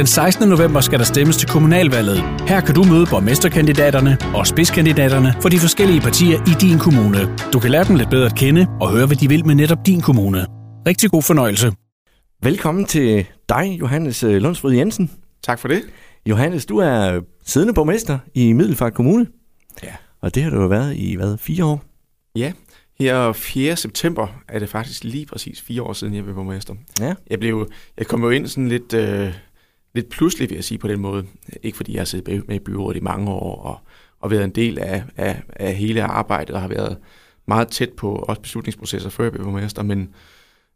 Den 16. november skal der stemmes til kommunalvalget. Her kan du møde borgmesterkandidaterne og spidskandidaterne for de forskellige partier i din kommune. Du kan lære dem lidt bedre at kende og høre, hvad de vil med netop din kommune. Rigtig god fornøjelse. Velkommen til dig, Johannes øh, Lundsfryd Jensen. Tak for det. Johannes, du er siddende borgmester i Middelfart Kommune. Ja. Og det har du jo været i, hvad, fire år? Ja, her 4. september er det faktisk lige præcis fire år siden, jeg blev borgmester. Ja. Jeg, blev, jeg kom jo ind sådan lidt, øh, lidt pludselig, vil jeg sige på den måde. Ikke fordi jeg har siddet med i byrådet i mange år og, og været en del af, af, af hele arbejdet og har været meget tæt på også beslutningsprocesser, før jeg blev borgmester. Men,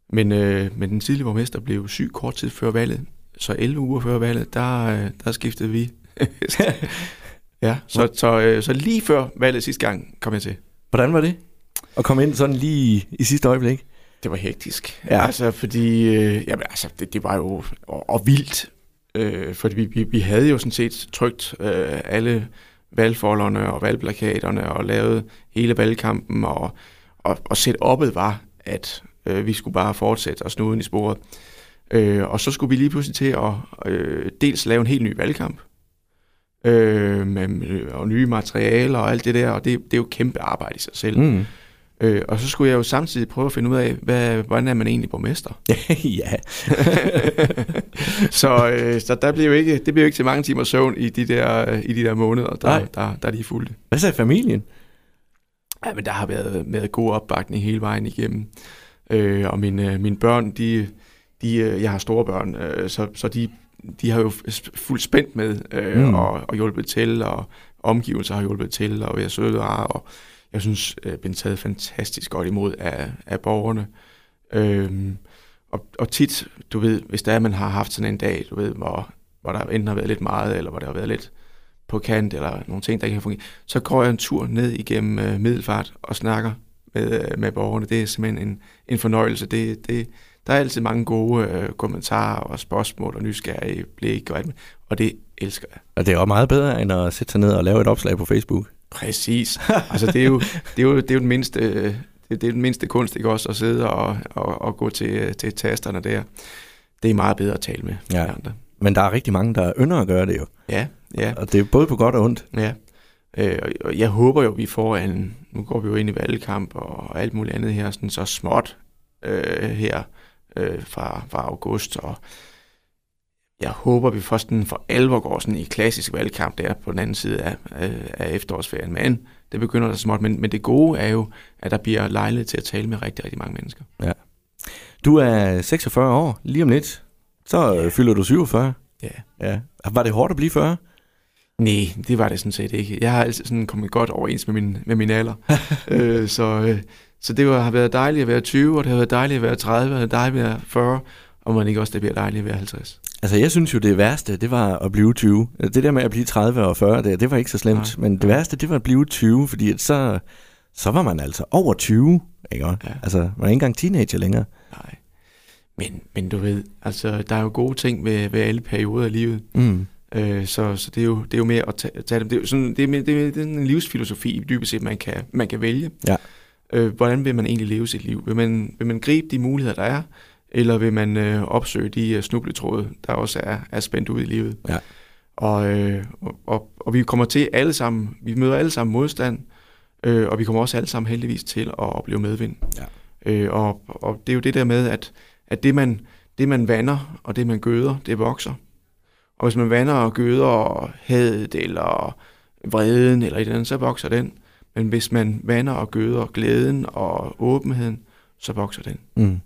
men, øh, men den tidlige borgmester blev syg kort tid før valget. Så 11 uger før valget, der, øh, der skiftede vi. ja, så, så, øh, så lige før valget sidste gang kom jeg til. Hvordan var det? At komme ind sådan lige i, i sidste øjeblik? Det var hektisk. Ja. Altså, fordi øh, jamen, altså, det, det var jo og, og vildt. Øh, fordi vi, vi, vi havde jo sådan set trygt øh, alle valgfolderne og valgplakaterne og lavet hele valgkampen, og, og, og setup'et var, at øh, vi skulle bare fortsætte og snude i sporet. Øh, og så skulle vi lige pludselig til at øh, dels lave en helt ny valgkamp, øh, med, og nye materialer og alt det der, og det, det er jo kæmpe arbejde i sig selv. Mm. Øh, og så skulle jeg jo samtidig prøve at finde ud af, hvad, hvordan er man egentlig borgmester? ja. så, øh, så der blev jo ikke, det blev jo ikke til mange timer søvn i de der, i de der måneder, der, Nej. der, der de fulgte. Hvad sagde familien? Ja, men der har været med god opbakning hele vejen igennem. Øh, og mine, mine børn, de, de, øh, jeg har store børn, øh, så, så de, de har jo fuldt spændt med øh, Mm. og, og hjulpet til, og omgivelser har hjulpet til, og været søde og og jeg synes, øh, blevet taget fantastisk godt imod af, af borgerne. Øhm, og, og tit, du ved, hvis der er, man har haft sådan en dag, du ved, hvor, hvor der enten har været lidt meget, eller hvor der har været lidt på kant, eller nogle ting, der ikke har fungeret, så går jeg en tur ned igennem øh, Middelfart og snakker med, øh, med borgerne. Det er simpelthen en, en fornøjelse. Det, det, der er altid mange gode øh, kommentarer og spørgsmål og nysgerrige blik og alt, og det elsker jeg. Og det er jo meget bedre, end at sætte sig ned og lave et opslag på Facebook. Præcis. Altså, det er jo, det er jo, det er jo den mindste... øh, Det, det er den mindste kunst, ikke også, at sidde og, og, og gå til, til tasterne der. Det er meget bedre at tale med Ja. andre. Men der er rigtig mange, der ynder at gøre det jo. Ja, ja, Og det er både på godt og ondt. ja. Øh, og- jeg håber jo, vi får en... Nu går vi jo ind i valgkamp og alt muligt andet her, sådan så småt øh, her øh, fra, fra august, og jeg håber, vi først sådan for alvor går sådan i klassisk valgkamp der på den anden side af, af, af efterårsferien. Men det begynder der småt. Men, men det gode er jo, at der bliver lejlighed til at tale med rigtig, rigtig mange mennesker. Du er 46 år, lige om lidt. Så øh, fylder du 47. Ja. Ja. Var det hårdt at blive 40? Nej, det var det sådan set ikke. Jeg har altid sådan kommet godt overens med min, med min alder. øh, så, øh, så det var, har været dejligt at være 20, og det har været dejligt at være 30, og det har været dejligt at være 40, og man ikke også, det bliver dejligt at være 50. Altså, jeg synes jo, det værste, det var at blive 20. Det der med at blive 30 og 40, det, det var ikke så slemt. Nej, men det værste, det var at blive 20, fordi at så, så var man altså over 20. Ikke? Ja. Altså, man er ikke engang teenager længere. Nej. Men, men du ved, altså, der er jo gode ting ved, ved alle perioder af livet. Mm. Øh, så, så det er jo det er jo mere at tage, tage dem. Det er, jo sådan, det, er, det, er, det er en livsfilosofi, dybest set, man kan, man kan vælge. Ja. Øh, hvordan vil man egentlig leve sit liv? Vil man, vil man gribe de muligheder, der er, eller vil man øh, opsøge de øh, snubletråde, der også er, er spændt ud i livet? Ja. Og, øh, og, og, vi kommer til alle sammen, vi møder alle sammen modstand, øh, og vi kommer også alle sammen heldigvis til at opleve medvind. Ja. Øh, og, og det er jo det der med, at, at det, man, det man vander, og det man gøder, det vokser. Og hvis man vander og gøder hadet, eller vreden, eller et eller andet, så vokser den. Men hvis man vander og gøder glæden og åbenheden, så vokser den. Mm.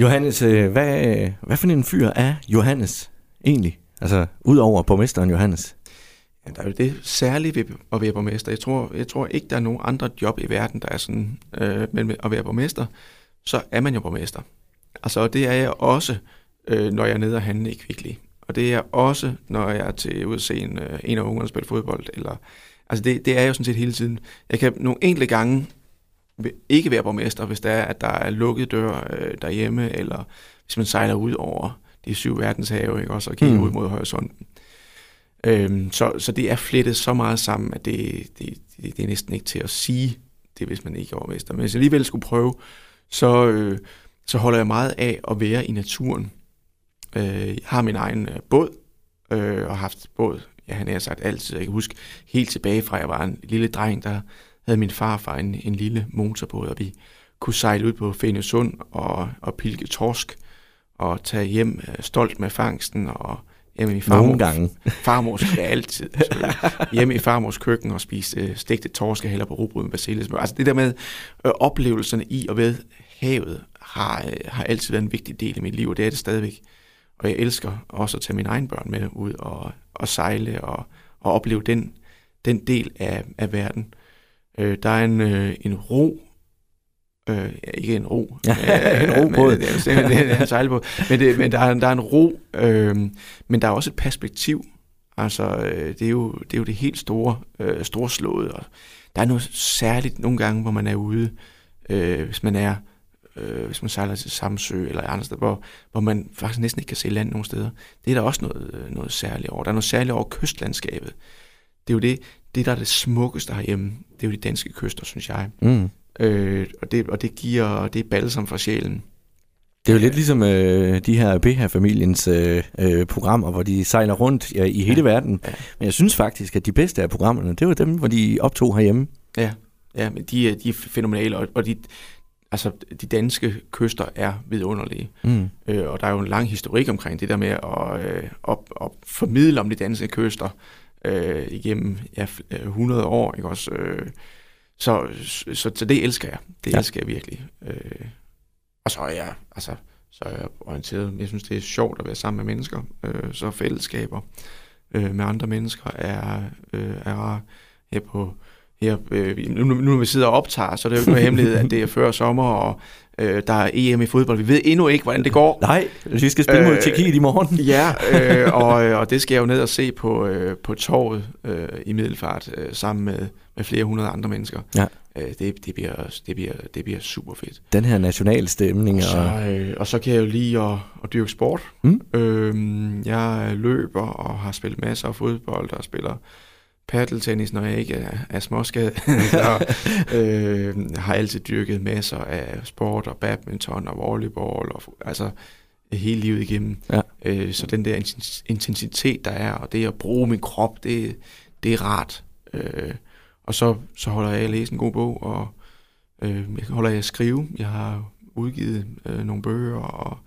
Johannes, øh, hvad, øh, hvad for en fyr er Johannes egentlig? Altså, udover borgmesteren Johannes. Ja, der er jo det særlige ved at være borgmester. Jeg tror, jeg tror ikke, der er nogen andre job i verden, der er sådan. Øh, men med at være borgmester, så er man jo borgmester. Altså, og det er jeg også, øh, når jeg er nede og handle i Kvickly. Og det er jeg også, når jeg er til ud at se en, øh, en af ungerne spille fodbold. Eller, altså, det, det er jeg jo sådan set hele tiden. Jeg kan nogle enkelte gange ikke være borgmester, hvis der er, at der er lukket dør øh, derhjemme, eller hvis man sejler ud over de syv verdenshave, ikke? også og kigger Mm. ud mod horisonten. Øhm, så, så det er flettet så meget sammen, at det, det, det, det er næsten ikke til at sige det, hvis man ikke er overmester. Men hvis jeg alligevel skulle prøve, så, øh, så holder jeg meget af at være i naturen. Øh, jeg har min egen øh, båd, øh, og har haft båd, ja, han har sagt altid. Jeg kan huske helt tilbage fra, jeg var en lille dreng, der havde min farfar en, en lille motorbåd, og vi kunne sejle ud på Fenøsund og, og pilke torsk, og tage hjem øh, stolt med fangsten, og hjemme i farmors, Nogle gange. farmors ja, altid. hjemme i farmors køkken og spise øh, stegte torskehaller på rugbrød med basilismør. Altså det der med øh, oplevelserne i og ved havet har, øh, har altid været en vigtig del i mit liv, og det er det stadigvæk. Og jeg elsker også at tage mine egne børn med ud og, og sejle og, og opleve den, den del af, af verden. Øh, der er en, øh, en ro, øh, ikke en ro, Ja, en robåd. men, det er, det er en sejlbåd, men, det, men der, er, der er en ro, øh, men der er også et perspektiv. Altså, øh, det, er jo, det er jo det helt store, øh, storslåede, og der er noget særligt nogle gange, hvor man er ude, øh, hvis man er øh, hvis man sejler til Samsø eller andre steder, hvor, hvor man faktisk næsten ikke kan se land nogen steder. Det er der også noget, øh, noget særligt over. Der er noget særligt over kystlandskabet. Det er jo det, det der er det smukkeste herhjemme. Det er jo de danske kyster, synes jeg. Mm. Øh, og, det, og det giver, det er balsam for sjælen. Det er jo lidt ligesom øh, de her BH-familiens øh, øh, programmer, hvor de sejler rundt ja, i hele ja. verden. Ja. Men jeg synes faktisk, at de bedste af programmerne, det var dem, hvor de optog herhjemme. Ja, ja men de, er- de er fænomenale, og, og de, altså, de danske kyster er vidunderlige. Mm. Øh, og der er jo en lang historik omkring det der med at, øh, at, at formidle om de danske kyster øh, igennem ja, f- øh, 100 år. Ikke også? Øh, så, så, så det elsker jeg. Det Ja. elsker jeg virkelig. Øh, og så er jeg, altså, så er jeg orienteret. Jeg synes, det er sjovt at være sammen med mennesker. Øh, så fællesskaber øh, med andre mennesker er, øh, er. Her på her, øh, nu, nu, når vi sidder og optager, så er det jo ikke noget hemmelighed, at det er før sommer, og øh, der er EM i fodbold. Vi ved endnu ikke, hvordan det går. Nej, vi skal spille mod Øh, Tjekkiet i morgen. Ja, øh, og, og det skal jeg jo ned og se på, øh, på torvet øh, i Middelfart, øh, sammen med, med flere hundrede andre mennesker. Ja. Øh, det, det, bliver, det, bliver, det bliver super fedt. Den her nationale stemning. Og så, Og, øh, og så kan jeg jo lide at, at dyrke sport. Mm. Øhm, jeg løber og har spillet masser af fodbold og spiller paddeltennis, når jeg ikke er, er småskadet. og, øh, har altid dyrket masser af sport og badminton og volleyball, og, altså hele livet igennem. Ja. Øh, så den der intens- intensitet, der er, og det at bruge min krop, det, det er rart. Øh, og så, så holder jeg af at læse en god bog, og øh, jeg holder af at skrive. Jeg har udgivet øh, nogle bøger, og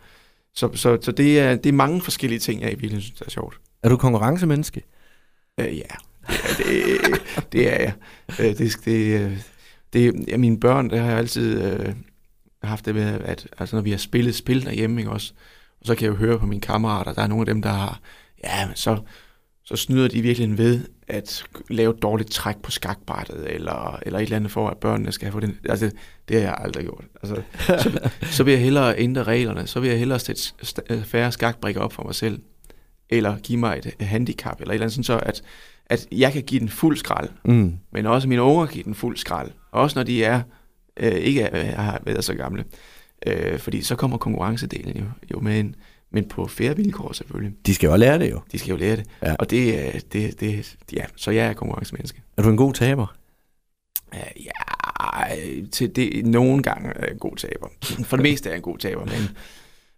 så, så, så det, er, det er mange forskellige ting, jeg i virkeligheden synes, er sjovt. er du konkurrencemenneske? Øh, ja, det, det, det er jeg. Øh, det, det, øh, det, ja, mine børn, der har jeg altid øh, haft det med, at altså, når vi har spillet spil derhjemme, ikke også, og så kan jeg jo høre på mine kammerater, der er nogle af dem, der har, ja, men så, så snyder de virkelig ved at lave et dårligt træk på skakbrættet, eller, eller et eller andet for, at børnene skal have den. Altså, det har jeg aldrig gjort. Altså, så, så vil jeg hellere ændre reglerne, så vil jeg hellere sætte st- færre skakbrikker op for mig selv, eller give mig et handicap, eller et eller andet, sådan så at, at jeg kan give den fuld skrald, Mm. men også mine unger giver den fuld skrald. Også når de er øh, ikke er, har været så gamle. Øh, fordi så kommer konkurrencedelen jo, jo med ind, men på færre vilkår selvfølgelig. De skal jo lære det jo. De skal jo lære det. Ja. Og det, øh, det, det, ja, så jeg er konkurrencemenneske. Er du en god taber? Øh, Ja, til det, nogle gange er jeg en god taber. For det meste er jeg en god taber, men,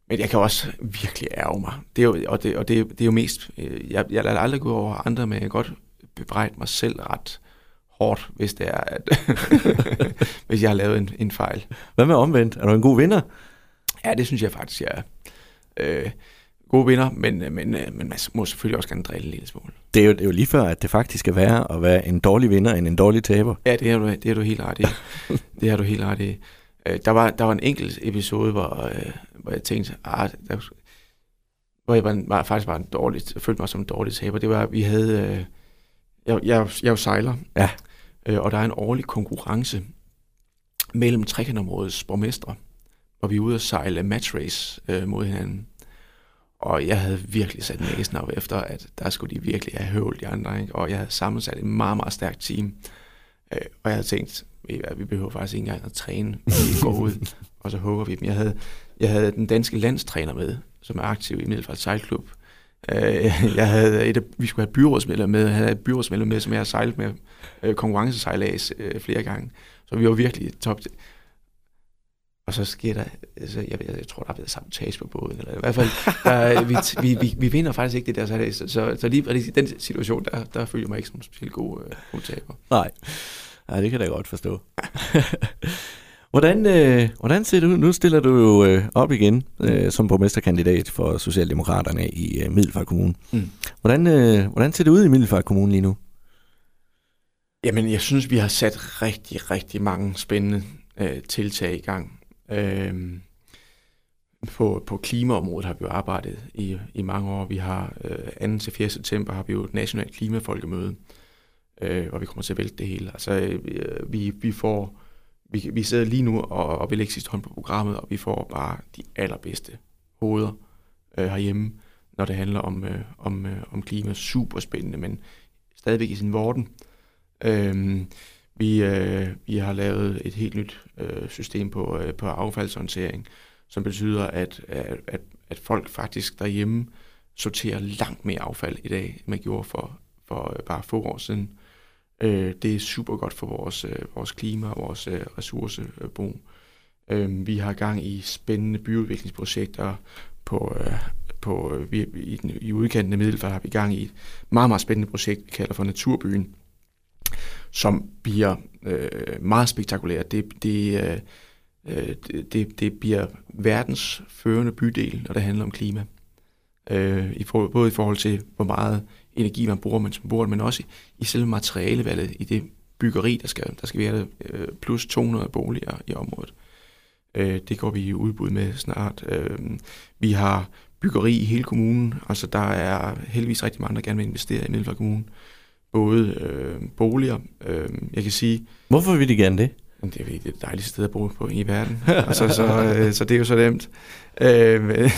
men jeg kan også virkelig ærge mig. Det er jo, og det, og det, det er jo mest, øh, jeg, jeg lader aldrig gå over andre, men jeg kan godt bebrejde mig selv ret hårdt, hvis det er, at hvis jeg har lavet en, en fejl. Hvad med omvendt? Er du en god vinder? Ja, det synes jeg faktisk, jeg er. Øh, gode vinder, men, men, øh, men man må selvfølgelig også gerne drille en lille smule. Det er, jo, det er jo lige før, at det faktisk er værre at være en dårlig vinder end en dårlig taber. Ja, det har du, det har du helt ret i. det har du helt ret i. Øh, der, var, der var en enkelt episode, hvor, øh, hvor jeg tænkte, ah, der, hvor jeg var, var, faktisk var en dårlig, følte mig som en dårlig taber. Det var, at vi havde... Øh, jeg, jeg, jeg er jo sejler, Ja. øh, og der er en årlig konkurrence mellem trekantområdets borgmestre, hvor vi er ude og sejle match race øh, mod hinanden. Og jeg havde virkelig sat næsen op efter, at der skulle de virkelig have høvlet de andre. Ikke? Og jeg havde sammensat et meget, meget stærkt team. Øh, og jeg havde tænkt, ved I hvad, vi behøver faktisk ikke engang at træne, vi går ud, og så hugger vi dem. Jeg havde, jeg havde den danske landstræner med, som er aktiv i Middelfart Sejlklub. Øh, jeg havde et, vi skulle have byrådsmedlem med, jeg havde et byrådsmedlem med, som jeg har sejlet med øh, konkurrencesejlads øh, flere gange. Så vi var virkelig top. Og så sker der, altså, jeg, jeg, jeg tror, der har været sabotage på båden, eller i hvert fald, der, vi, vi, vi, vi vinder faktisk ikke det der, så, så, så, lige den situation, der, der føler jeg mig ikke som specielt god, øh, taber. Nej. Nej, det kan jeg godt forstå. hvordan, øh, hvordan ser det ud? Nu stiller du jo øh, op igen øh, som borgmesterkandidat for Socialdemokraterne i øh, Middelfart Kommune. Mm. Hvordan, øh, hvordan ser det ud i Middelfart Kommune lige nu? Jamen, jeg synes, vi har sat rigtig, rigtig mange spændende øh, tiltag i gang. Øh, på, på klimaområdet har vi jo arbejdet i, i mange år. Vi har øh, 2. til 4. september har vi jo et nationalt klimafolkemøde, øh, øh, hvor vi kommer til at vælte det hele. Altså, øh, øh, vi, vi får, vi, vi sidder lige nu og, og vil ikke sidste hånd på programmet, og vi får bare de allerbedste hoveder øh, herhjemme, når det handler om, øh, om, øh, om klima. Super spændende, men stadigvæk i sin vorden. Øh, vi, øh, vi har lavet et helt nyt øh, system på, øh, på affaldshåndtering, som betyder, at, at, at, folk faktisk derhjemme sorterer langt mere affald i dag, end man gjorde for, for øh, bare få år siden. Øh, det er super godt for vores, øh, vores klima og vores øh, ressourcebrug. Øh, vi har gang i spændende byudviklingsprojekter på, øh, på øh, vi, i, den, i udkanten af Middelfart har vi gang i et meget, meget spændende projekt, vi kalder for Naturbyen, som bliver øh, meget spektakulært. Det, det, øh, øh det, det bliver verdens førende bydel, når det handler om klima. Øh, i for, både i forhold til, hvor meget energi man bruger, mens man bor men også i, i selve materialevalget i det byggeri, der skal, der skal være øh, plus 200 boliger i området. Øh, det går vi i udbud med snart. Øh, vi har byggeri i hele kommunen, altså der er heldigvis rigtig mange, der gerne vil investere i Middelfart Kommune. Både øh, boliger. Øh, jeg kan sige... Hvorfor vil de gerne det? Det er det dejligste sted at bo på i verden. altså, så, øh, så det er jo så nemt. Øh, men,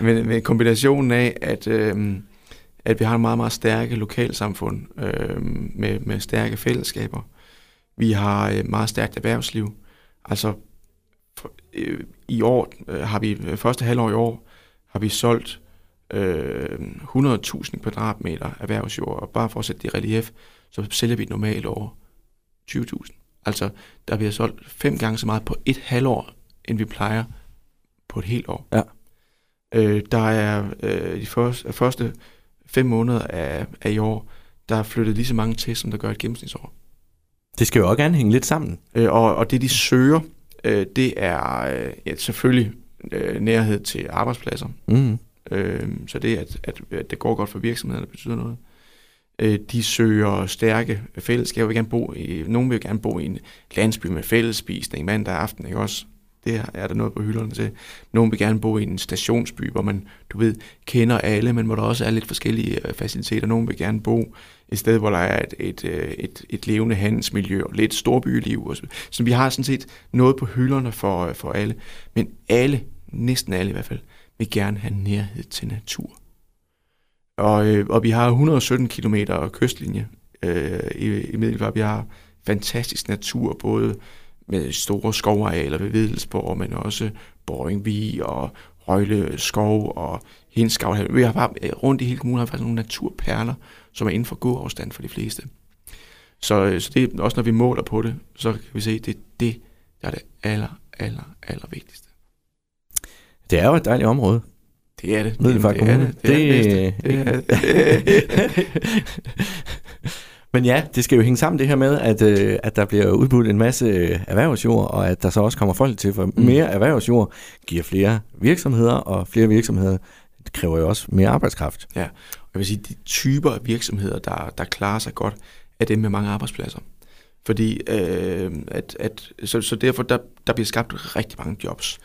men, men kombinationen af, at, øh, at vi har en meget, meget stærke lokalsamfund øh, med, med stærke fællesskaber. Vi har et meget stærkt erhvervsliv. Altså, for, øh, i år øh, har vi, første halvår i år, har vi solgt øh, 100.000 kvadratmeter erhvervsjord, og bare for at sætte det i relief, så sælger vi normalt over 20.000. Altså, der bliver solgt fem gange så meget på et halvår, end vi plejer på et helt år. Ja. Øh, der er øh, de første, første fem måneder af, af i år, der er flyttet lige så mange til, som der gør et gennemsnitsår. Det skal jo også gerne hænge lidt sammen. Øh, og, og det, de søger, øh, det er øh, ja, selvfølgelig øh, nærhed til arbejdspladser. Mm. Øh, så det, at, at, at det går godt for virksomhederne, betyder noget. Øh, de søger stærke fællesskaber. Vil gerne bo i, nogen vil gerne bo i en landsby med fællesspisning mandag aften, ikke også? Det er der noget på hylderne til. Nogen vil gerne bo i en stationsby, hvor man, du ved, kender alle, men hvor der også er lidt forskellige øh, faciliteter. Nogen vil gerne bo et sted, hvor der er et, et, øh, et, et levende handelsmiljø og lidt storbyliv. Og Så, så vi har sådan set noget på hylderne for, øh, for alle. Men alle, næsten alle i hvert fald, vil gerne have nærhed til natur. Og, og vi har 117 km kystlinje øh, i, i Middelfart. Vi har fantastisk natur, både med store skovarealer ved Vedelsborg, men også Boringvig og Røgle Skov og Hinskav. Vi har bare rundt i hele kommunen har faktisk nogle naturperler, som er inden for god afstand for de fleste. Så, øh, så det, også når vi måler på det, så kan vi se, at det er det, der er det aller, aller, aller vigtigste. Det er jo et dejligt område. Det er det. Middelfart det, er det. Det, det, det, er det. Men ja, det skal jo hænge sammen det her med, at, øh, at der bliver udbudt en masse erhvervsjord, og at der så også kommer folk til, for mm. mere erhvervsjord giver flere virksomheder, og flere virksomheder kræver jo også mere arbejdskraft. Ja, og jeg vil sige, de typer af virksomheder, der, der klarer sig godt, er dem med mange arbejdspladser. Fordi øh, at, at, så, så derfor der, der bliver skabt rigtig mange jobs.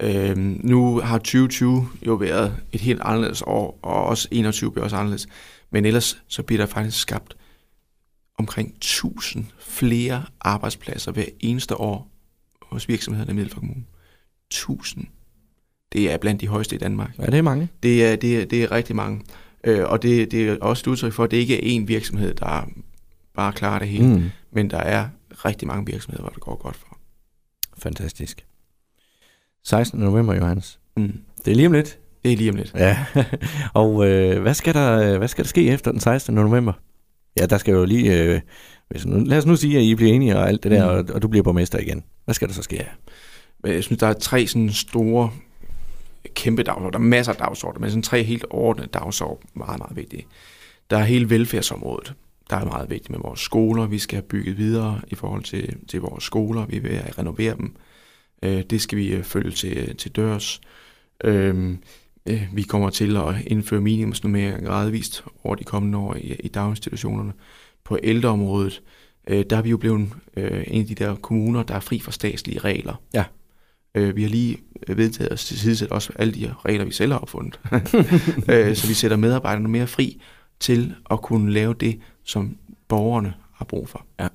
Øhm, nu har 2020 jo været et helt anderledes år, og også 21 bliver også anderledes. Men ellers så bliver der faktisk skabt omkring 1000 flere arbejdspladser hver eneste år hos virksomhederne i Middelfart Kommune. 1000. Det er blandt de højeste i Danmark. Ja, det er mange. Det er, det er, det er rigtig mange. Øh, og det, det er også et udtryk for, at det ikke er én virksomhed, der bare klarer det hele. Mm. Men der er rigtig mange virksomheder, hvor det går godt for. Fantastisk. 16. november, Johannes. Mm. Det er lige om lidt. Det er lige om lidt. Ja, og øh, hvad, skal der, hvad skal der ske efter den 16. november? Ja, der skal jo lige... Øh, hvis nu, lad os nu sige, at I bliver enige og alt det der, mm. og, og du bliver borgmester igen. Hvad skal der så ske? Ja. Men jeg synes, der er tre sådan store, kæmpe dagsordner. Der er masser af dagsordner, men sådan tre helt overordnede dagsordner meget, meget vigtige. Der er hele velfærdsområdet. Der er meget vigtigt med vores skoler. Vi skal have bygget videre i forhold til, til vores skoler. Vi vil renovere dem. Øh, det skal vi øh, følge til, til dørs. Øh, øh, vi kommer til at indføre minimumsnummeringer gradvist over de kommende år i, i daginstitutionerne. På ældreområdet, øh, der er vi jo blevet øh, en af de der kommuner, der er fri for statslige regler. Ja. Øh, vi har lige vedtaget at tilsidesætte også alle de regler, vi selv har opfundet. øh, så vi sætter medarbejderne mere fri til at kunne lave det, som borgerne har brug for. Ja.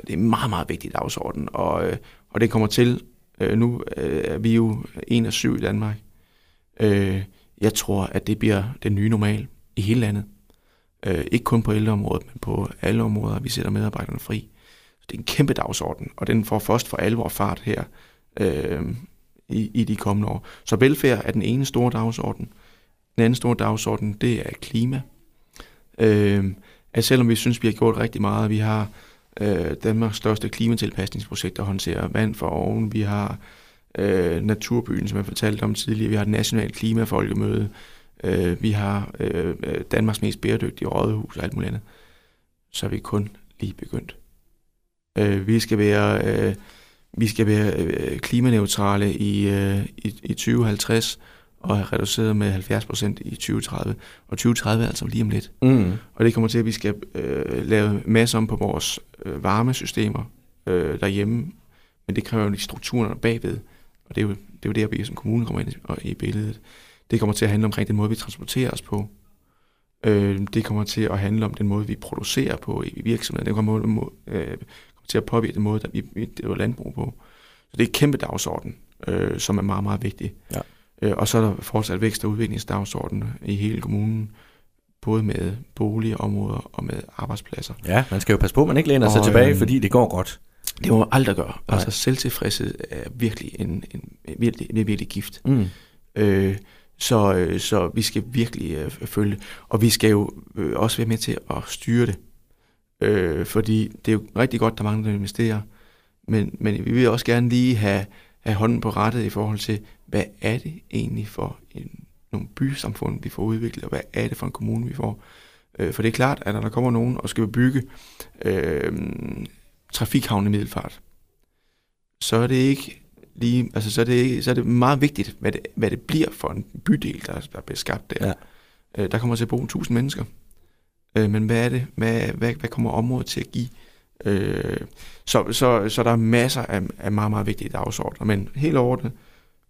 Det er en meget, meget vigtig dagsorden, og, øh, og det kommer til, øh, nu øh, er vi jo en af syv i Danmark. Øh, jeg tror, at det bliver den nye normal i hele landet. Øh, ikke kun på ældreområdet, men på alle områder, vi sætter medarbejderne fri. Så det er en kæmpe dagsorden, og den får først for alvor fart her øh, i, i de kommende år. Så velfærd er den ene store dagsorden. Den anden store dagsorden, det er klima. Øh, at selvom vi synes, vi har gjort rigtig meget, vi har øh, Danmarks største klimatilpasningsprojekt, der håndterer vand for oven, vi har øh, Naturbyen, som jeg fortalte om tidligere, vi har et nationalt klimafolkemøde, øh, vi har øh, Danmarks mest bæredygtige rådhus og alt muligt andet, så er vi kun lige begyndt. Øh, vi skal være, øh, vi skal være øh, klimaneutrale i, øh, i, i 2050, og have reduceret med 70 procent i 2030. Og 2030 er altså lige om lidt. Mm. Og det kommer til, at vi skal øh, lave masser om på vores øh, varmesystemer øh, derhjemme. Men det kræver jo de strukturerne bagved. Og det er jo, det er jo der, vi som kommune kommer ind i, og, i billedet. Det kommer til at handle omkring den måde, vi transporterer os på. Øh, det kommer til at handle om den måde, vi producerer på i virksomheden. Det kommer, må, øh, kommer til at påvirke den måde, der vi, vi driver landbrug på. Så det er et kæmpe dagsorden, øh, som er meget, meget vigtig. Ja. Øh, og så er der fortsat vækst- og udviklingsdagsorden i hele kommunen, både med boligområder og med arbejdspladser. Ja, man skal jo passe på, at man ikke læner sig Og, tilbage, øhm, fordi det går godt. Det må man aldrig gøre. Nej. Altså selvtilfredshed er virkelig en, en, en virkelig, er virkelig gift. Mm. Øh, så, øh, så vi skal virkelig øh, følge, og vi skal jo øh, også være med til at styre det. Øh, fordi det er jo rigtig godt, der er mange, der investerer, men, men vi vil også gerne lige have, have hånden på rettet i forhold til, hvad er det egentlig for en, nogle bysamfund, vi får udviklet, og hvad er det for en kommune, vi får. Øh, for det er klart, at når der kommer nogen og skal bygge øh, trafikhavn i Middelfart, så er det ikke lige, altså så er det, så er det meget vigtigt, hvad det, hvad det bliver for en bydel, der, der bliver skabt der. Ja. Øh, der kommer til at bo 1000 mennesker. Øh, men hvad er det? Hvad, hvad, hvad kommer området til at give? Øh, så, så, så der er masser af, af meget, meget vigtige dagsordner, men helt overordnet,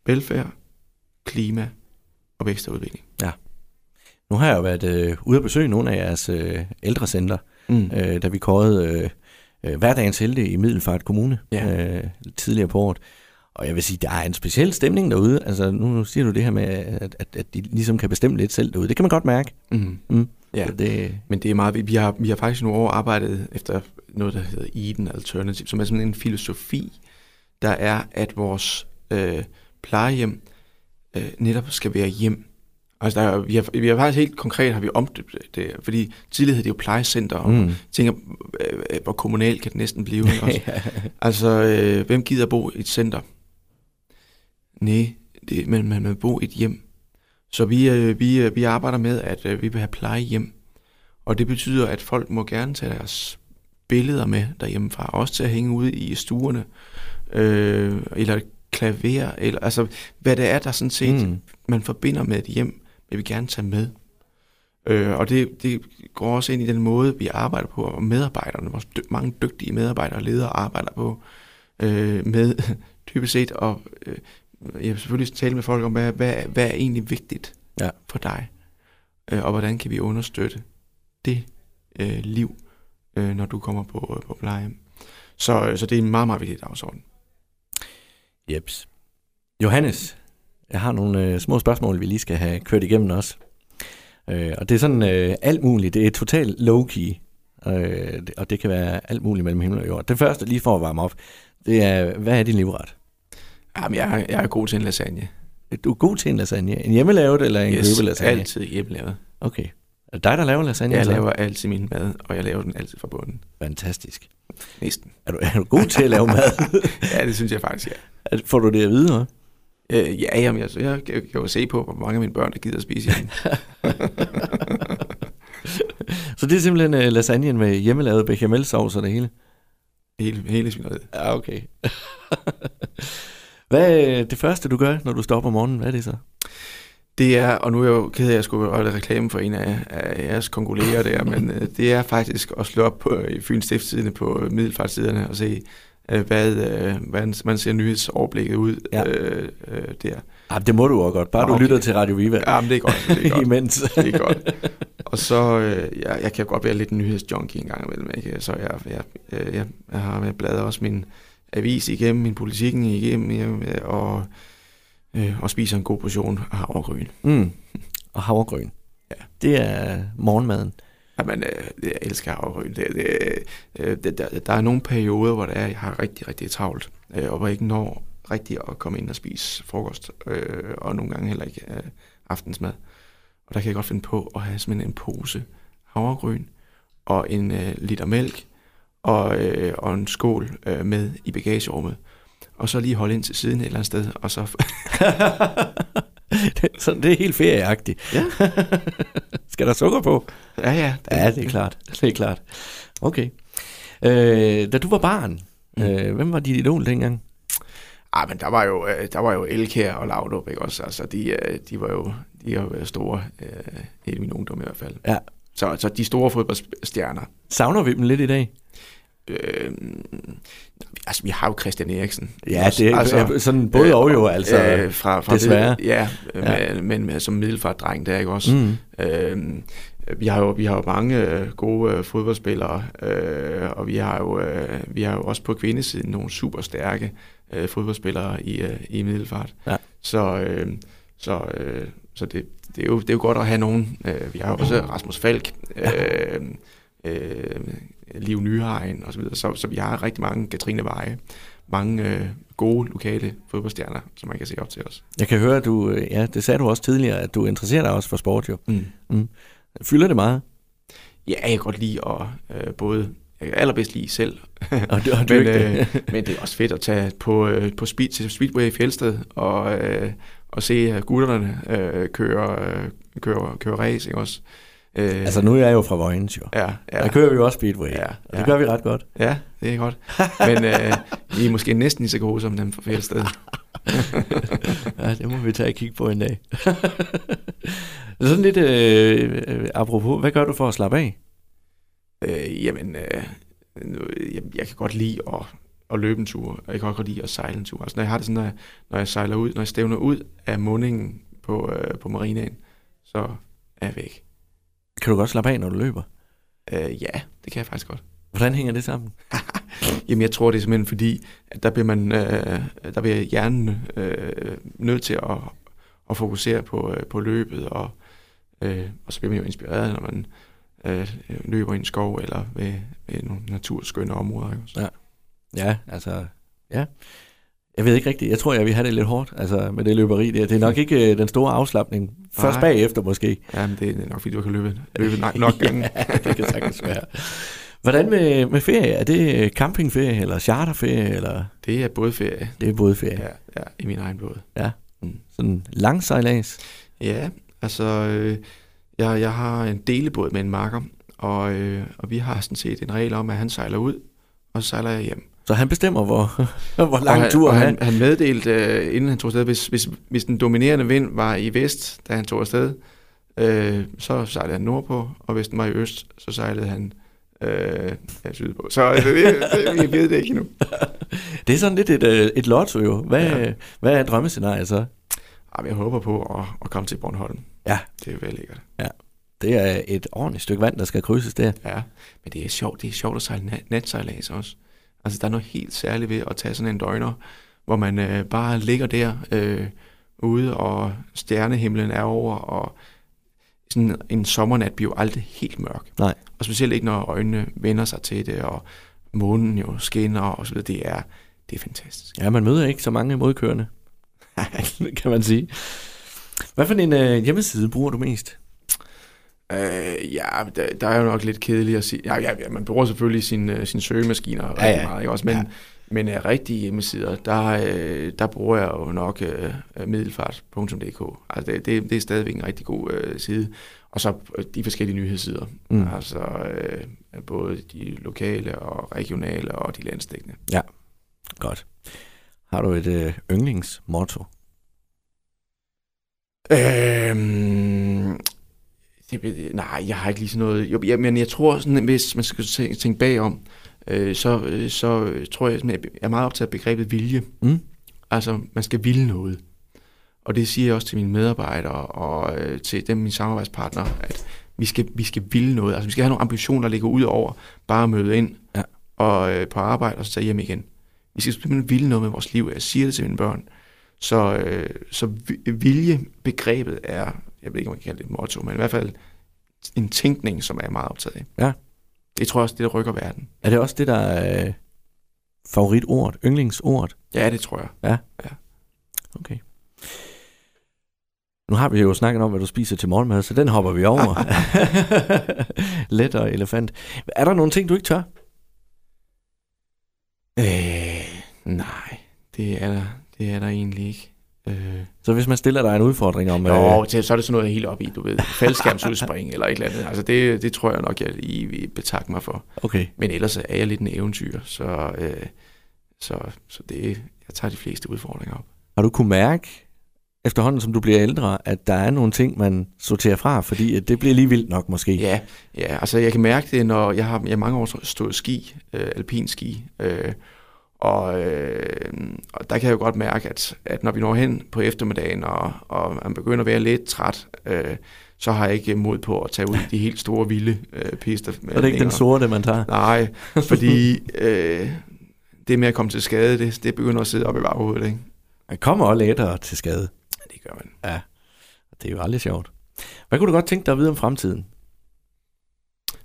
velfærd, klima og vækst og udvikling. Nu har jeg jo været øh, ude at besøge nogle af jeres øh, ældrecenter, Mm. øh, da vi kårede øh, øh, hverdagens helte i Middelfart Kommune Ja. øh, tidligere på året. Og jeg vil sige, der er en speciel stemning derude. Altså, nu siger du det her med, at, at, at de ligesom kan bestemme lidt selv derude. Det kan man godt mærke. Mm. Mm. Ja. Så Det, Men det er meget, vi- vi har, vi har faktisk nogle år arbejdet efter noget, der hedder Eden Alternative, som er sådan en filosofi, der er, at vores øh, plejehjem øh, netop skal være hjem. Altså, der er, vi, har, vi har faktisk helt konkret har vi omdøbt det, fordi tidligere hed det jo plejecenter, og mm. tænker, øh, øh, hvor kommunalt kan det næsten blive. også? Altså, øh, hvem gider bo i et center? Nej, det, men man vil bo i et hjem. Så vi, øh, vi, øh, vi arbejder med, at øh, vi vil have plejehjem. Og det betyder, at folk må gerne tage deres billeder med derhjemmefra, også til at hænge ude i stuerne, øh, eller klaver, eller altså, hvad det er, der sådan set. Mm. man forbinder med et hjem, vil vi gerne tage med. Øh, og det, det går også ind i den måde, vi arbejder på, og medarbejderne, vores dy- mange dygtige medarbejdere og ledere arbejder på, øh, med dybest set, og øh, jeg vil selvfølgelig tale med folk om, hvad, hvad, hvad er egentlig vigtigt Ja. for dig, øh, og hvordan kan vi understøtte det øh, liv, øh, når du kommer på, på plejehjem. Så, så det er en meget, meget vigtig dagsorden. Jeps. Johannes, jeg har nogle øh, små spørgsmål, vi lige skal have kørt igennem også. Øh, og det er sådan øh, alt muligt. Det er totalt low-key. Øh, og det kan være alt muligt mellem himmel og jord. Det første, lige for at varme op, det er, hvad er din livret? Jamen, jeg, er- jeg er god til en lasagne. Du er god til en lasagne. En hjemmelavet eller en yes, købelasagne? altid hjemmelavet. Okay. Er det dig, der laver lasagne? Jeg så? laver altid min mad, og jeg laver den altid fra bunden. Fantastisk. Næsten. Er du, er du god til at lave mad? Ja, det synes jeg faktisk, ja. Får du det at vide, hva'? Øh, ja, jamen, jeg, jeg, jeg kan jo se på, hvor mange af mine børn, der gider at spise den. Så det er simpelthen uh, lasagnen med hjemmelavet bechamelsauce og det hele? Hele, hele svineriet. Ja, okay. hvad er det første, du gør, når du står op om morgenen? Hvad er det så? Det er, og nu er jeg jo ked af, at jeg skulle holde reklame for en af, af jeres kongolerer der, men øh, det er faktisk at slå op på, i Fyns Stiftstidende på middelfartsiderne og se, øh, hvad, øh, hvad man ser nyhedsoverblikket ud Ja. øh, øh, der. Ah, det må du også godt, bare du Okay. lytter til Radio Viva. Ja, men det er godt. Det er godt. Imens. det er godt. Og så, øh, jeg, jeg kan godt være lidt nyhedsjunkie en gang imellem, ikke? Så jeg, jeg, jeg, jeg, jeg har med bladret også min avis igennem, min politikken igennem, øh, og, øh, og spiser en god portion havregryn. Mm. Og havregryn. Ja. Det er morgenmaden. Jamen, øh, jeg elsker havregryn. Det, det, øh, det, der, der er nogle perioder, hvor det er, jeg har rigtig, rigtig travlt, øh, og hvor jeg ikke når rigtig at komme ind og spise frokost, øh, og nogle gange heller ikke øh, aftensmad. Og der kan jeg godt finde på at have simpelthen en pose havregryn og en øh, liter mælk og, øh, og en skål øh, med i bagagerummet. Og så lige holde ind til siden et eller andet sted, og så... så det er helt ferieagtigt. Ja. Skal der sukker på? ja, ja. Ja, det er klart. Det er klart. Okay. Øh, da du var barn, Mm. øh, hvem var dit idol dengang? Ah, men der var jo, øh, der var jo Elkær og Laudrup, ikke også? Altså, de, øh, de var jo de har været store øh, i min ungdom i hvert fald. Ja. Så, så de store fodboldstjerner. Savner vi dem lidt i dag? Øh, altså, vi har jo Christian Eriksen. Ja, det er altså, sådan både øh, og jo, altså. øh, fra, fra desværre. Det, ja, Ja. Men, men med, som middelfart-dreng der, ikke også? Mm. Øh, vi har jo vi har jo mange øh, gode øh, fodboldspillere, øh, og vi har jo øh, vi har jo også på kvindesiden nogle super stærke øh, fodboldspillere i øh, i middelfart. Ja. Så øh, så øh, så det, det er jo det er jo godt at have nogen. Øh, vi har jo også Rasmus Falk, øh, øh, Liv Nyhagen og så videre. Så, så vi har rigtig mange Katrine Veje, mange øh, gode lokale fodboldstjerner, som man kan se op til os. Jeg kan høre, at du, øh, ja, det sagde du også tidligere, at du interesserer dig også for sport jo. Mm. Fylder det meget? Ja, jeg kan godt lide at øh, både, jeg kan allerbedst lide selv, Og du, og men, øh, det? men det er også fedt at tage på, øh, på speed, til Speedway i Fjeldsted og, øh, og se gutterne øh, køre, øh, køre, køre race, ikke også? Øh, altså nu er jeg jo fra Vojens jo. ja, ja, Der kører vi jo også Speedway. Ja, Og det ja. gør vi ret godt. ja, det er godt. Men øh, I er måske næsten lige så gode som dem fra Fjeldsted. Ja, det må vi tage og kigge på en dag. Sådan lidt øh, øh, apropos, hvad gør du for at slappe af? Øh, jamen, øh, jeg, jeg kan godt lide at, at løbe en tur, og jeg kan også godt lide at sejle en tur. Altså, når jeg har det sådan, når jeg, når jeg sejler ud, når jeg stævner ud af mundingen på, øh, på marinaen, så er jeg væk. Kan du godt slappe af, når du løber? Øh, ja, det kan jeg faktisk godt. Hvordan hænger det sammen? Jamen, jeg tror, det er simpelthen fordi, at der bliver, man, øh, der bliver hjernen øh, nødt til at, at fokusere på, øh, på løbet, og, øh, og så bliver man jo inspireret, når man øh, løber i en skov eller ved, ved nogle naturskønne områder. Ikke? også? Ja, altså, ja. Jeg ved ikke rigtigt. Jeg tror, jeg vil have det lidt hårdt altså, med det løberi der. Det er nok ikke øh, den store afslappning. Først Nej. bagefter måske. Jamen, det er nok, fordi du kan løbe, løbe nok, nok gange. ja, det kan sagtens være. Hvordan med, med ferie? Er det campingferie eller charterferie? Eller? Det er både ferie. Det er både ferie. Ja, ja, i min egen båd. Sådan lang sejlads. Ja, altså, øh, jeg, jeg har en delebåd med en makker, og, øh, og vi har sådan set en regel om, at han sejler ud, og så sejler jeg hjem. Så han bestemmer, hvor, hvor lang tur og han, han, han meddelte, øh, inden han tog afsted, hvis, hvis, hvis den dominerende vind var i vest, da han tog afsted, øh, så sejlede han nordpå, og hvis den var i øst, så sejlede han øh, ja, sydpå. Så øh, det, det, vi ved det ikke endnu. Det er sådan lidt et, øh, et lotto jo. Hvad, Ja. ja. hvad er drømmescenariet så? Jamen, jeg håber på at, at komme til Bornholm. Ja. Det er jo vel lækkert. Det er et ordentligt stykke vand, der skal krydses der. Ja, men det er sjovt, det er sjovt at sejle nat, natsejlads også. Altså, der er noget helt særligt ved at tage sådan en døgner, hvor man øh, bare ligger der øh, ude, og stjernehimlen er over, og sådan en sommernat bliver jo aldrig helt mørk. Nej. Og specielt ikke, når øjnene vender sig til det, og månen jo skinner, og så videre. Det er, det er fantastisk. Ja, man møder ikke så mange modkørende, kan man sige. Hvad for en øh, hjemmeside bruger du mest? Øh, ja, der, der er jo nok lidt kedeligt at sige. Ja, ja, ja man bruger selvfølgelig sine, øh, sin søgemaskiner rigtig ja, ja. meget, ikke også? Men, ja. men uh, rigtige hjemmesider, der, uh, der bruger jeg jo nok uh, middelfart.dk. Altså, det, det, det er stadigvæk en rigtig god uh, side. Og så de forskellige nyhedssider. Mm. Altså uh, både de lokale og regionale og de landstækkende. Ja, godt. Har du et øh, yndlingsmotto? Øhm, det, nej, jeg har ikke lige sådan noget. Jo, ja, men jeg tror, sådan, hvis man skal tænke, tænke bagom, øh, så, øh, så tror jeg, at jeg er meget optaget af begrebet vilje. Mm. Altså, man skal ville noget. Og det siger jeg også til mine medarbejdere og øh, til dem, mine samarbejdspartnere, at vi skal, vi skal ville noget. Altså, vi skal have nogle ambitioner, der ligger ud over bare at møde ind ja. og øh, på arbejde og så tage hjem igen. Vi skal simpelthen ville noget med vores liv. Jeg siger det til mine børn. Så, øh, så vilje-begrebet er, jeg ved ikke, om man kan kalde det et motto, men i hvert fald en tænkning, som er meget optaget af. Ja. Det tror jeg også, det der rykker verden. Er det også det, der er øh, favoritordet, yndlingsordet? Ja, det tror jeg. Ja? Ja. Okay. Nu har vi jo snakket om, hvad du spiser til morgenmad, så den hopper vi over. Let og elefant. Er der nogle ting, du ikke tør? Øh, nej, det er der, det er der egentlig ikke. Øh. Så hvis man stiller dig en udfordring om... Jo, øh... til, så er det sådan noget helt op i, du ved, faldskærmsudspring eller et eller andet. Altså det, det tror jeg nok, jeg lige vil betakke mig for. Okay. Men ellers er jeg lidt en eventyr, så, øh, så, så det, jeg tager de fleste udfordringer op. Har du kunne mærke, efterhånden som du bliver ældre, at der er nogle ting, man sorterer fra, fordi det bliver lige vildt nok måske? Ja, ja altså jeg kan mærke det, når jeg har, jeg har mange år stået ski, øh, alpin ski, øh, og, øh, og der kan jeg jo godt mærke, at, at når vi når hen på eftermiddagen, og, og man begynder at være lidt træt, øh, så har jeg ikke mod på at tage ud de helt store, vilde øh, pister. Og det er ikke den sorte, man tager? Nej, fordi øh, det med at komme til skade, det, det begynder at sidde op i baghovedet. Ikke? Man kommer også lettere til skade. Ja, det gør man. Ja, det er jo aldrig sjovt. Hvad kunne du godt tænke dig at vide om fremtiden?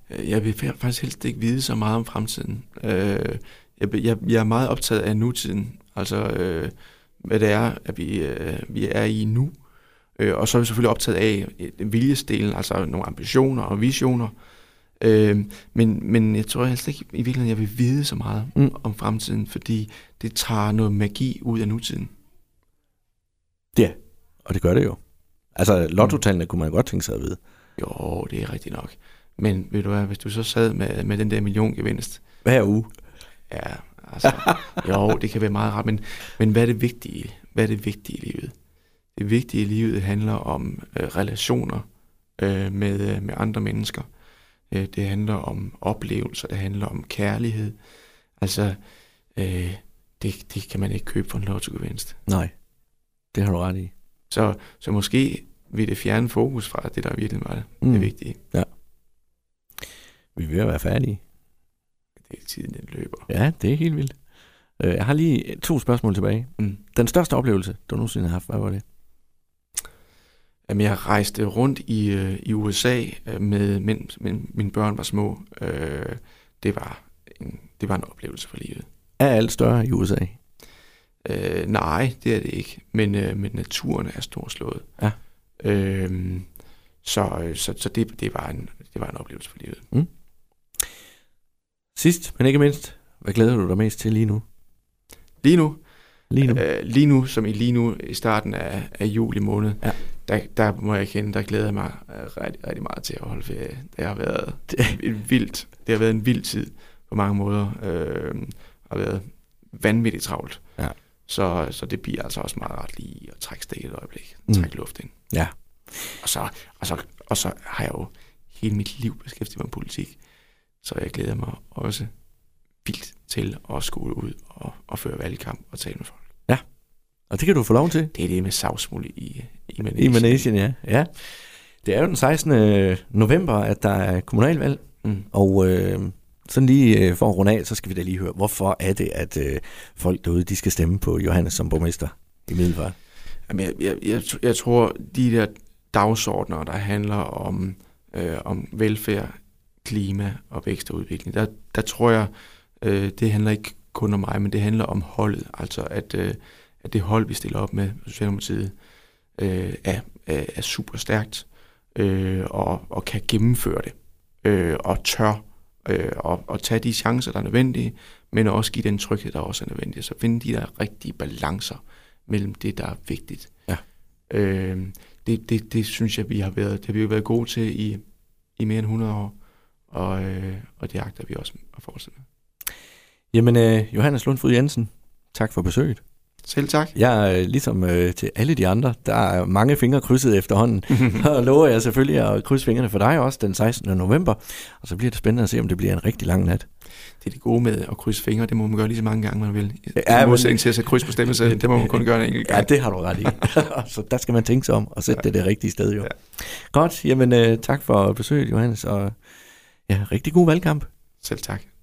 Øh, jeg vil faktisk helst ikke vide så meget om fremtiden. Øh, jeg, jeg, jeg er meget optaget af nutiden, altså øh, hvad det er, at vi, øh, vi er i nu. Øh, og så er vi selvfølgelig optaget af øh, viljesdelen, altså nogle ambitioner og visioner. Øh, men, men jeg tror helst ikke i virkeligheden, jeg vil vide så meget mm. om fremtiden, fordi det tager noget magi ud af nutiden. Ja, og det gør det jo. Altså, mm. kunne man godt tænke sig at vide. Jo, det er rigtigt nok. Men ved du hvad, hvis du så sad med, med den der milliongevinst... Hver uge. Ja, altså, jo, det kan være meget rart, men, men hvad er det vigtige? Hvad er det vigtige i livet? Det vigtige i livet handler om øh, relationer øh, med, øh, med andre mennesker. Øh, det handler om oplevelser, det handler om kærlighed. Altså, øh, det, det kan man ikke købe for en lottogevinst. Nej, det har du ret i. Så, så måske vil det fjerne fokus fra det, der virkelig var det, mm. det vigtige. Ja. Vi er ved at være færdige det er tiden, den løber. Ja, det er helt vildt. Øh, jeg har lige to spørgsmål tilbage. Mm. Den største oplevelse, du nogensinde har haft, hvad var det? Jamen, jeg rejste rundt i, øh, i USA øh, med, mens min, mine børn var små. det, var en, det var en oplevelse for livet. Er alt større i USA? Øh, nej, det er det ikke. Men, øh, men naturen er storslået. Ja. Øh, så så, så det, det, var en, det var en oplevelse for livet. Mm. Sidst, men ikke mindst, hvad glæder du dig mest til lige nu? Lige nu? Lige nu? Øh, lige nu, som i lige nu i starten af, af juli måned, ja. der, der må jeg kende, der glæder jeg mig uh, rigtig, rigtig meget til at holde ferie. Det har været et vildt, det har været en vild tid på mange måder. Øh, har været vanvittigt travlt. Ja. Så, så det bliver altså også meget ret lige at trække stik et øjeblik. Mm. Trække luft ind. Ja. Og så, og, så, og så har jeg jo hele mit liv beskæftiget mig med politik. Så jeg glæder mig også vildt til at skulle ud og, og føre valgkamp og tale med folk. Ja, og det kan du få lov til. Det er det med savsmuld i, i Malaysia. I Malaysia, ja. ja. Det er jo den 16. november, at der er kommunalvalg, mm. og øh, sådan lige øh, for at runde af, så skal vi da lige høre, hvorfor er det, at øh, folk derude, de skal stemme på Johannes som borgmester i Middelfart? Jamen, jeg, jeg, jeg, jeg tror, de der dagsordner, der handler om, øh, om velfærd klima og vækst og udvikling. Der, der tror jeg, øh, det handler ikke kun om mig, men det handler om holdet. Altså at, øh, at det hold, vi stiller op med Socialdemokratiet, øh, er, er, er super stærkt. øh, og, og kan gennemføre det, øh, og tør øh, og, og tage de chancer, der er nødvendige, men også give den tryghed, der også er nødvendig. Så finde de der rigtige balancer mellem det, der er vigtigt. Ja. Øh, det, det, det synes jeg, vi har været, det har vi jo været gode til i, i mere end 100 år, og, øh, og det agter vi også at fortsætte. Jamen, øh, Johannes Lundfrid Jensen, tak for besøget. Selv tak. Jeg er ligesom øh, til alle de andre, der er mange fingre krydset efterhånden, og lover jeg selvfølgelig at krydse fingrene for dig også den 16. november, og så bliver det spændende at se, om det bliver en rigtig lang nat. Det er det gode med at krydse fingre, det må man gøre lige så mange gange, man vil. Ja, I men- modsætning til at sætte kryds på stemmesedlen, det må man kun gøre en enkelt Ja, gang. det har du ret i. så der skal man tænke sig om og sætte Ja. det det rigtige sted jo. Ja. Godt, jamen øh, tak for besøget, Johannes, og ja, rigtig god valgkamp. Selv tak.